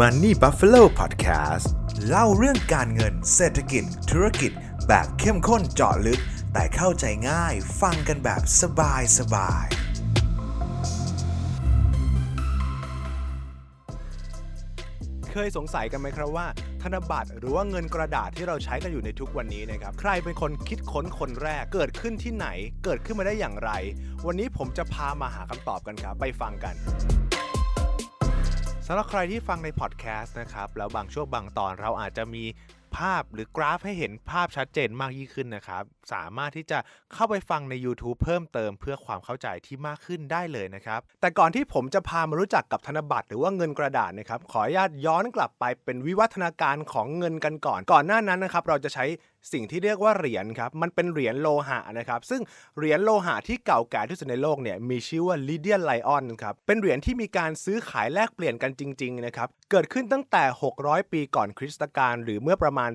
Money Buffalo Podcast เล่าเรื่องการเงินเศรษฐกิจ ธุรกิจ แบบเข้มข้นเจาะลึก แต่เข้าใจง่ายฟังกันแบบสบายสบาย เคยสงสัยกันไหมครับว่า ธนบัตรหรือว่าเงินกระดาษที่เราใช้กันอยู่ในทุกวันนี้นะครับ ใครเป็นคนคิดค้นคนแรกเกิดขึ้นที่ไหน เกิดขึ้นมาได้อย่างไร วันนี้ผมจะพามาหาคำตอบกันครับ ไปฟังกัน สำหรับใครที่ฟังในพอดแคสต์นะครับ แล้วบางช่วงบางตอนเราอาจจะมีภาพหรือกราฟให้เห็นภาพชัดเจนมากยิ่งขึ้นนะครับ สามารถที่จะเข้าไปฟังใน YouTube เพิ่มเติมเพื่อความเข้าใจที่มากขึ้นได้เลยนะครับ แต่ก่อนที่ผมจะพามารู้จักกับธนบัตรหรือว่าเงินกระดาษนะครับ ขออนุญาตย้อนกลับไปเป็นวิวัฒนาการของเงินกันก่อน ก่อนหน้านั้นนะครับ เราจะใช้ สิ่งที่เรียกว่าเหรียญครับมันเป็นเหรียญโลหะนะครับซึ่งเหรียญโลหะที่เก่าแก่ที่สุดในโลกเนี่ยมีชื่อว่าลิเดียนไลออนครับเป็นเหรียญที่มีการซื้อขายแลกเปลี่ยนกันจริงๆนะครับเกิดขึ้นตั้งแต่ 600 ปีก่อนคริสตกาลหรือเมื่อประมาณ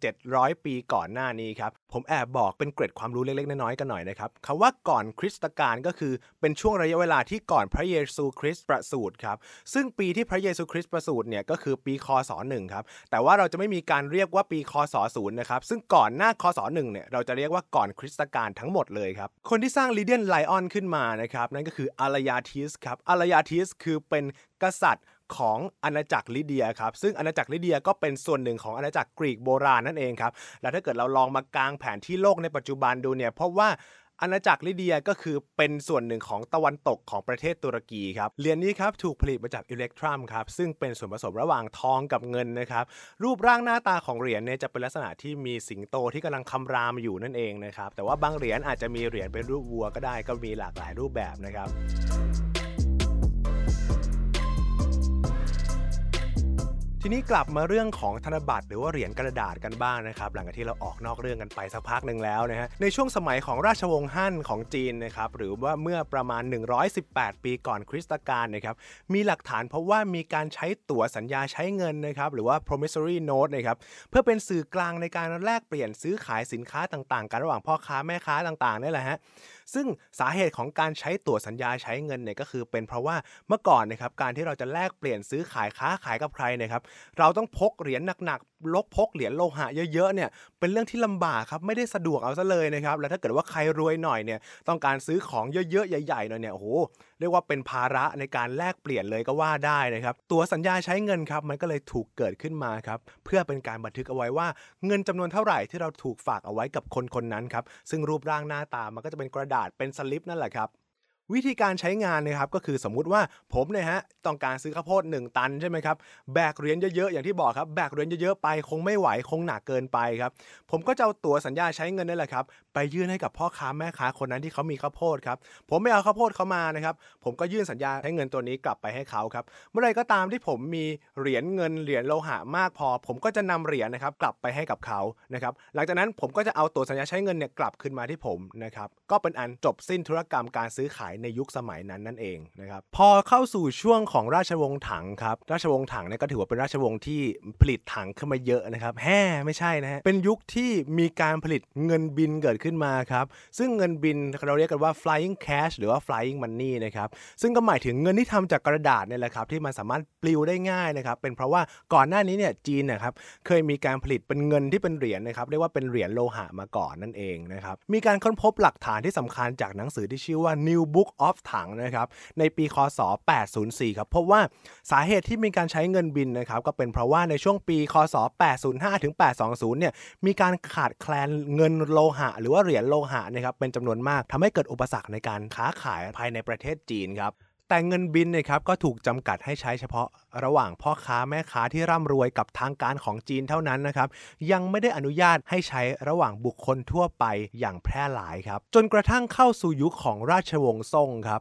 2,700 ปีก่อนหน้านี้ครับผมแอบบอกเป็นเกร็ดความรู้เล็กๆน้อยๆกันหน่อยนะครับคำว่าก่อนคริสตกาลก็คือเป็นช่วงระยะเวลาที่ก่อนพระเยซูคริสต์ประสูติครับซึ่งปีที่พระเยซูคริสต์ประสูติเนี่ยก็คือปีคศ1ครับแต่ว่าเราจะไม่มีการเรียกว่าปีคศ0นะครับซึ่งก่อนหน้าคศหนึ่งเนี่ยเราจะเรียกว่าก่อนคริสตกาลทั้งหมดเลยครับ คนที่สร้างลีเดียนไลออนขึ้นมานะครับนั่นก็คืออารยาทิสครับอารยาทิสคือเป็นกษัตริย์ ของอาณาจักรลิเดียครับซึ่งอาณาจักรลิเดียก็เป็นส่วนหนึ่งของอาณาจักรกรีกโบราณนั่นเองครับแล้วถ้าเกิดเราลองมากางแผนที่โลกในปัจจุบันดูเนี่ยเพบว่าอาณาจักรลิเดียก็คือเป็นส่วนหนึ่งของตะวันตกของประเทศตุรกีครับเหรียญนี้ครับถูกผลิตมาจากอิเล็กทรัมครับซึ่งเป็นส่วนผสมระหว่างทองกับเงินนะครับรูปร่างหน้าตาของเหรียญเนี่ยจะเป็นลักษณะที่มีสิงโตที่กำลังคำรามอยู่นั่นเองนะครับแต่ว่าบางเหรียญอาจจะมีเหรียญเป็นรูปวัวก็ได้ก็มีหลากหลายรูปแบบนะครับ ทีนี้กลับมาเรื่องของธนบัตรหรือว่าเหรียญกระดาษกันบ้างนะครับหลังจากที่เราออกนอกเรื่องกันไปสักพักหนึ่งแล้วนะฮะในช่วงสมัยของราชวงศ์ฮั่นของจีนนะครับหรือว่าเมื่อประมาณ 118 ปีก่อนคริสตกาลนะครับมีหลักฐานเพราะว่ามีการใช้ตั๋วสัญญาใช้เงินนะครับหรือว่า promissory note นะครับเพื่อเป็นสื่อกลางในการแลกเปลี่ยนซื้อขายสินค้าต่างๆกันระหว่างพ่อค้าแม่ค้าต่างๆนี่แหละฮะ ซึ่งสาเหตุของการใช้ตั๋วสัญญาใช้เงินเนี่ยก็คือเป็นเพราะว่าเมื่อก่อนนะครับการที่เราจะแลกเปลี่ยนซื้อขายค้าขายกับใครนะครับเราต้องพกเหรียญหนัก ลกพกเหรียญโลหะเยอะๆเนี่ยเป็นเรื่องที่ลำบากครับไม่ได้สะดวกเอาซะเลยนะครับแล้วถ้าเกิดว่าใครรวยหน่อยเนี่ยต้องการซื้อของเยอะๆใหญ่ๆหน่อยเนี่ยโอ้โหเรียกว่าเป็นภาระในการแลกเปลี่ยนเลยก็ว่าได้นะครับตัวสัญญาใช้เงินครับมันก็เลยถูกเกิดขึ้นมาครับเพื่อเป็นการบันทึกเอาไว้ว่าเงินจำนวนเท่าไหร่ที่เราถูกฝากเอาไว้กับคนคนนั้นครับซึ่งรูปร่างหน้าตามันก็จะเป็นกระดาษเป็นสลิปนั่นแหละครับ วิธีการใช้งานนะครับก็คือสมมุติว่าผมเนี่ยฮะต้องการซื้อข้าวโพด1 ตันใช่ไหมครับแบกเหรียญเยอะๆอย่างที่บอกครับแบกเหรียญเยอะๆไปคงไม่ไหวคงหนักเกินไปครับผมก็จะเอาตั๋วสัญญาใช้เงินนี่แหละครับไปยื่นให้กับพ่อค้าแม่ค้าคนนั้นที่เขามีข้าวโพดครับผมไม่เอาข้าวโพดเขามานะครับผมก็ยื่นสัญญาใช้เงินตัวนี้กลับไปให้เขาครับเมื่อไรก็ตามที่ผมมีเหรียญเงินเหรียญโลหะมากพอ ผมก็จะนำเหรียญนะครับกลับไปให้กับเขานะครับหลังจากนั้นผมก็จะเอาตั๋วสัญญาใช้เงินเนี่ยกลับคืนมาที่ผมนะครับก็เป็นอันจบสิ้นธุรกรรมการซื้อขายในยุคสมัยนั้นนั่นเองนะครับพอเข้าสู่ช่วงของราชวงศ์ถังครับราชวงศ์ถังเนี่ยก็ถือว่าเป็นราชวงศ์ที่ผลิตถังขึ้นมาเยอะนะครับแฮ่ไม่ใช่นะฮะเป็นยุคที่มีการผลิตเงินบินเกิดขึ้นมาครับซึ่งเงินบินเราเรียกกันว่า flying cash หรือว่า flying money นะครับซึ่งก็หมายถึงเงินที่ทำจากกระดาษเนี่ยแหละครับที่มันสามารถปลิวได้ง่ายนะครับเป็นเพราะว่าก่อนหน้านี้เนี่ยจีนนะครับเคยมีการผลิตเป็นเงินที่เป็นเหรียญนะครับเรียกว่าเป็นเหรียญโลหะมาก่อนนั่นเองนะครับมีการค้นพบหลักฐานที่สำคัญจากหนังสือที่ชื่อว่า New Book of ถังนะครับในปีคศ 804 ครับพบว่าสาเหตุที่มีการใช้เงินบินนะครับก็เป็นเพราะว่าในช่วงปีคศ 805 ถึง 820 เนี่ยมีการขาดแคลนเงินโลหะ หรือว่าเหรียญโลหะนะครับเป็นจำนวนมากทำให้เกิดอุปสรรคในการค้าขายภายในประเทศจีนครับ แต่เงินบินนะครับก็ถูกจำกัดให้ใช้เฉพาะระหว่างพ่อค้าแม่ค้าที่ร่ำรวยกับทางการของจีนเท่านั้นนะครับ ยังไม่ได้อนุญาตให้ใช้ระหว่างบุคคลทั่วไปอย่างแพร่หลายครับ จนกระทั่งเข้าสู่ยุคของราชวงศ์ซ่งครับ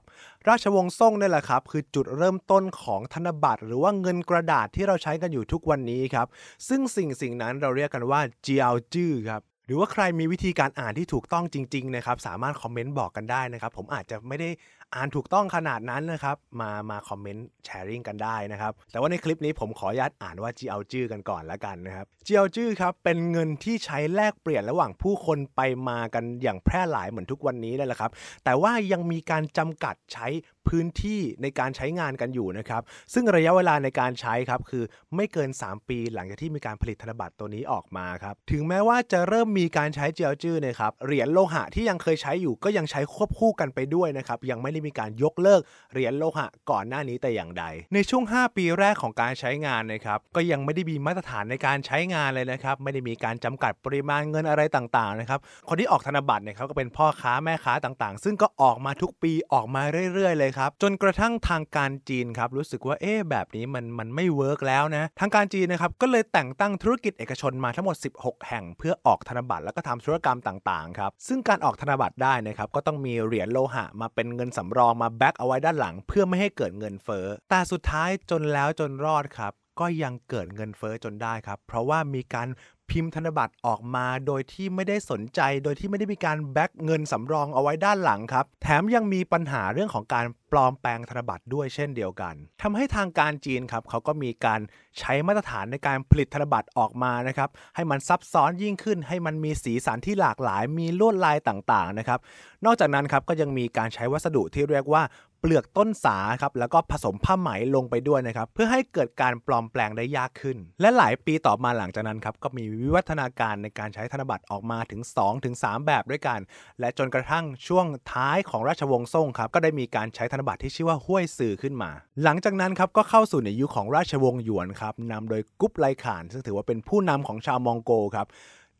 ราชวงศ์ซ่งนี่แหละครับ คือจุดเริ่มต้นของธนบัตร หรือว่าเงินกระดาษที่เราใช้กันอยู่ทุกวันนี้ครับ ซึ่งสิ่งสิ่งนั้นเราเรียกกันว่าเจียวจื้อครับหรือว่าใครมีวิธีการอ่านที่ถูกต้องจริง ๆ นะครับ สามารถคอมเมนต์บอกกันได้นะครับ ผมอาจจะไม่ได้ อ่านถูกต้องขนาดนั้นนะครับ มามาคอมเมนต์แชร์ริงกันได้นะครับ แต่ว่าในคลิปนี้ผมขออนุญาตอ่านว่าจีเอาจื้อกันก่อนละกันนะครับจีเอาจื้อครับเป็นเงินที่ใช้แลกเปลี่ยนระหว่างผู้คนไปมากันอย่างแพร่หลายเหมือนทุกวันนี้เลยละครับ แต่ว่ายังมีการจำกัดใช้ พื้นที่ในการใช้งานกันอยู่นะครับ ซึ่งระยะเวลาในการใช้ครับคือไม่เกิน 3 ปี หลังจากที่มีการผลิตธนบัตรตัวนี้ออกมาครับ ถึงแม้ว่าจะเริ่มมีการใช้เจียวจื้อนะครับ เหรียญโลหะที่ยังเคยใช้อยู่ก็ยังใช้ควบคู่กันไปด้วยนะครับ ยังไม่ได้มีการยกเลิกเหรียญโลหะก่อนหน้านี้แต่อย่างใด ในช่วง 5 ปีแรกของการใช้งานนะครับก็ยังไม่ได้มีมาตรฐานในการใช้งานเลยนะครับ ไม่ได้มีการจำกัดปริมาณเงินอะไรต่างๆนะครับ คนที่ออกธนบัตรเนี่ยเขาก็เป็นพ่อค้าแม่ค้าต่างๆ ซึ่งก็ออกมาทุกปีออกมาเรื่อยๆเลยครับ จนกระทั่งทางการจีนครับรู้สึกว่าเอ๊ะแบบนี้มันมันไม่ work แล้วนะทางการจีนนะครับก็เลยแต่งตั้งธุรกิจเอกชนมาทั้งหมด 16 แห่ง เพื่อออกธนบัตรแล้วก็ทำธุรกรรมต่างๆครับซึ่งการออกธนบัตรได้นะครับก็ต้องมีเหรียญโลหะมาเป็นเงินสำรองมา back เอาไว้ด้านหลัง เพื่อไม่ให้เกิดเงินเฟ้อแต่สุดท้ายจนแล้วจนรอดครับก็ยังเกิดเงินเฟ้อจนได้ครับ เพราะว่ามีการ พิมพ์ธนบัตรออกมาโดยที่ไม่ได้สนใจ โดยที่ไม่ได้มีการแบ็กเงินสำรองเอาไว้ด้านหลังครับ แถมยังมีปัญหาเรื่องของการปลอมแปลงธนบัตรด้วยเช่นเดียวกันทำให้ทางการจีนครับเขาก็มีการใช้มาตรฐานในการผลิตธนบัตรออกมานะครับให้มันซับซ้อนยิ่งขึ้น ให้มันมีสีสันที่หลากหลาย มีลวดลายต่างๆนะครับนอกจากนั้นครับก็ยังมีการใช้วัสดุที่เรียกว่า เปลือกต้นสาครับแล้วก็ผสมผ้าไหมลงไปด้วยนะครับเพื่อให้เกิดการปลอมแปลงได้ยากขึ้น และหลายปีต่อมาหลังจากนั้นครับก็มีวิวัฒนาการในการใช้ธนบัตรออกมาถึง 2-3 แบบด้วยกัน และจนกระทั่งช่วงท้ายของราชวงศ์ซ่งครับก็ได้มีการใช้ธนบัตรที่ชื่อว่าห้วยสื่อขึ้นมา หลังจากนั้นครับก็เข้าสู่ในยุคของราชวงศ์หยวนครับนำโดยกุ๊ปไลข่าน ซึ่งถือว่าเป็นผู้นำของชาวมองโกครับ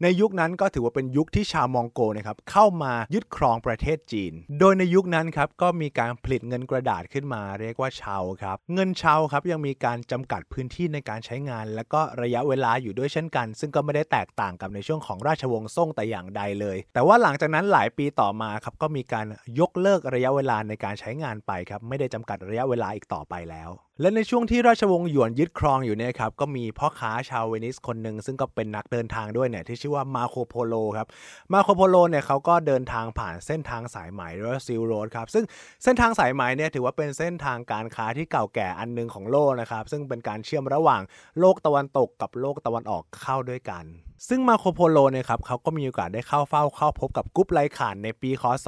ในยุคนั้นก็ถือว่าเป็นยุคที่ชาวมองโกนะครับเข้ามายึดครองประเทศจีน โดยในยุคนั้นครับก็มีการผลิตเงินกระดาษขึ้นมาเรียกว่าเชาครับ เงินเชาครับยังมีการจำกัดพื้นที่ในการใช้งาน และก็ระยะเวลาอยู่ด้วยเช่นกัน ซึ่งก็ไม่ได้แตกต่างกับในช่วงของราชวงศ์ซ่งแต่อย่างใดเลย แต่ว่าหลังจากนั้นหลายปีต่อมาครับก็มีการยกเลิกระยะเวลาในการใช้งานไปครับไม่ได้จำกัดระยะเวลาอีกต่อไปแล้ว และในช่วงที่ราชวงศ์หยวนยึดครองอยู่เนี่ยครับก็มีพ่อค้าชาวเวนิสคนหนึ่งซึ่งก็เป็นนักเดินทางด้วยเนี่ยที่ชื่อว่ามาร์โคโปโลครับมาร์โคโปโลเนี่ยเขาก็เดินทางผ่านเส้นทางสายไหมหรือว่า Silk Road ครับซึ่งเส้นทางสายไหมเนี่ยถือว่าเป็นเส้นทางการค้าที่เก่าแก่อันนึงของโลกนะครับซึ่งเป็นการเชื่อมระหว่างโลกตะวันตกกับโลกตะวันออกเข้าด้วยกัน ซึ่งมาร์โคโปโลเนี่ยครับเขาก็มีโอกาสได้เข้าเฝ้าเข้าพบกับกุบไลข่านในปีคศ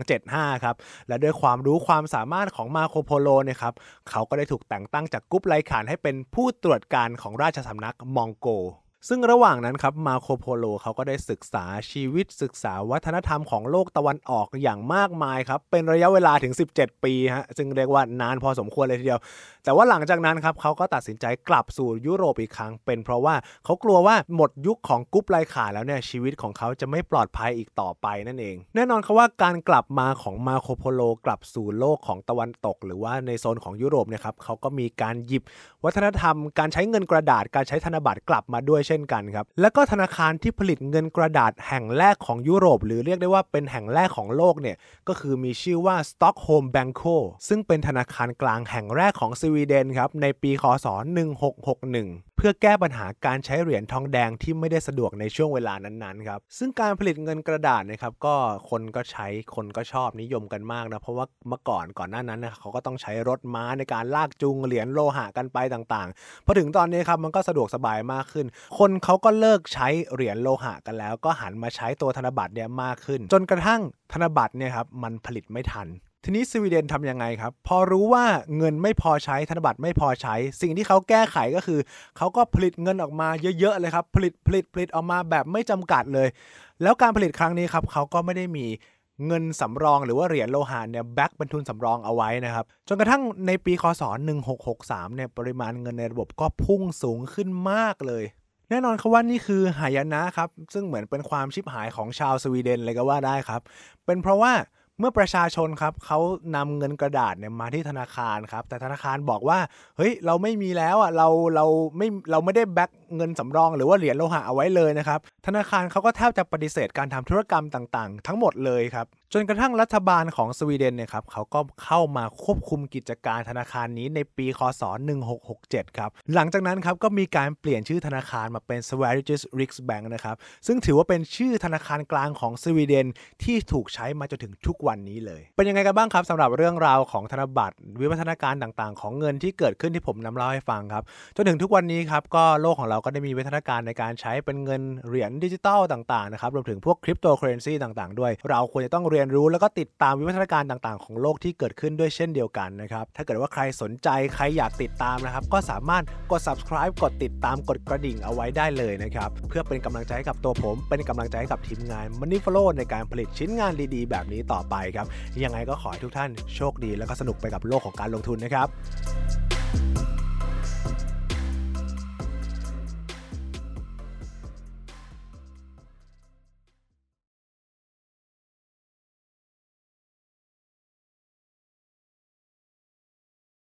1275 ครับ และด้วยความรู้ความสามารถของมาโคโพโลเนี่ยครับเขาก็ได้ถูกแต่งตั้งจากกุ๊ปไลขานให้เป็นผู้ตรวจการของราชสำนักมองโก ซึ่งระหว่างนั้นครับมาโคโพโลเขาก็ได้ศึกษาชีวิตศึกษาวัฒนธรรมของโลกตะวันออกอย่างมากมายครับ เป็นระยะเวลาถึง 17 ปีฮะซึ่งเรียกว่านานพอสมควรเลยทีเดียว แต่ว่าหลังจากนั้นครับเขาก็ตัดสินใจกลับสู่ยุโรปอีกครั้ง เป็นเพราะว่าเขากลัวว่าหมดยุคของกุ๊ปไลขาแล้วเนี่ยชีวิตของเขาจะไม่ปลอดภัยอีกต่อไปนั่นเอง แน่นอนครับว่าการกลับมาของมาโคโพโลกลับสู่โลกของตะวันตก หรือว่าในโซนของยุโรปเนี่ยครับเขาก็มีการหยิบวัฒนธรรม การใช้เงินกระดาษการใช้ธนบัตรกลับมาด้วยเช่นกันครับ และก็ธนาคารที่ผลิตเงินกระดาษแห่งแรกของยุโรป หรือเรียกได้ว่าเป็นแห่งแรกของโลกเนี่ยก็คือมีชื่อว่า Stockholm Banco ซึ่งเป็นธนาคารกลางแห่งแรกของสวีเดนครับในปีคศ 1661 เพื่อแก้ปัญหาการใช้เหรียญทองแดงที่ไม่ได้สะดวกในช่วงเวลานั้นๆครับซึ่งการผลิตเงินกระดาษนะครับก็คนก็ใช้คนก็ชอบนิยมกันมากนะเพราะว่าเมื่อก่อนก่อนหน้านั้นนะเขาก็ต้องใช้รถม้าในการลากจูงเหรียญโลหะกันไปต่างๆพอถึงตอนนี้ครับมันก็สะดวกสบายมากขึ้นคนเขาก็เลิกใช้เหรียญโลหะกันแล้ว ก็หันมาใช้ตัวธนบัตรเนี่ยมากขึ้น จนกระทั่งธนบัตรเนี่ยครับมันผลิตไม่ทันทีนี้สวีเดนทำยังไงครับ พอรู้ว่าเงินไม่พอใช้ธนบัตรไม่พอใช้ สิ่งที่เขาแก้ไขก็คือ เขาก็ผลิตเงินออกมาเยอะๆเลยครับ ผลิตผลิตผลิตออกมาแบบไม่จำกัดเลย แล้วการผลิตครั้งนี้ครับเขาก็ไม่ได้มีเงินสำรองหรือว่าเหรียญโลหะเนี่ยแบ็กเป็นทุนสำรองเอาไว้นะครับ จนกระทั่งในปีคศ1663เนี่ยปริมาณเงินในระบบก็พุ่งสูงขึ้นมากเลย แน่นอนครับว่านี่คือหายนะครับ ซึ่งเหมือนเป็นความชิบหายของชาวสวีเดนเลยก็ว่าได้ครับ เป็นเพราะว่าเมื่อประชาชนครับเขานำเงินกระดาษเนี่ยมาที่ธนาคารครับ แต่ธนาคารบอกว่าเฮ้ยเราไม่มีแล้วอะเราเราไม่เราไม่ได้แบ็กเงินสำรองหรือว่าเหรียญโลหะเอาไว้เลยนะครับ ธนาคารเขาก็แทบจะปฏิเสธการทำธุรกรรมต่างๆ ทั้งหมดเลยครับจนกระทั่งรัฐบาลของสวีเดนเนี่ยครับเขาก็เข้ามาควบคุมกิจการธนาคารนี้ในปีคศ 1667 ครับ หลังจากนั้นครับก็มีการเปลี่ยนชื่อธนาคารมาเป็น Sveriges Riksbank นะครับซึ่งถือว่าเป็นชื่อธนาคารกลางของสวีเดนที่ถูกใช้มาจนถึงทุกวันนี้เลย เป็นยังไงกันบ้างครับสำหรับเรื่องราวของธนบัตร วิวัฒนาการต่างๆ ของเงินที่เกิดขึ้นที่ผมนำเล่าให้ฟังครับจนถึงทุกวันนี้ครับก็โลกของเราก็ได้มีวิวัฒนาการในการใช้เป็นเงินเหรียญดิจิตอลต่างๆนะครับรวมถึงพวกคริปโตเคอเรนซีต่างๆ ด้วย เราควรจะต้องเรียนรู้แล้วก็ติดตามวิวัฒนาการต่างๆ ของโลกที่เกิดขึ้นด้วยเช่นเดียวกันนะครับ ถ้าเกิดว่าใครสนใจใครอยากติดตามนะครับ ก็สามารถกด subscribe กดติดตามกดกระดิ่งเอาไว้ได้เลยนะครับ เพื่อเป็นกำลังใจให้กับตัวผม เป็นกำลังใจให้กับทีมงาน Money Follow ในการผลิตชิ้นงานดีๆ แบบนี้ต่อไปครับ ยังไงก็ขอให้ทุกท่านโชคดี แล้วก็สนุกไปกับโลกของการลงทุนนะครับ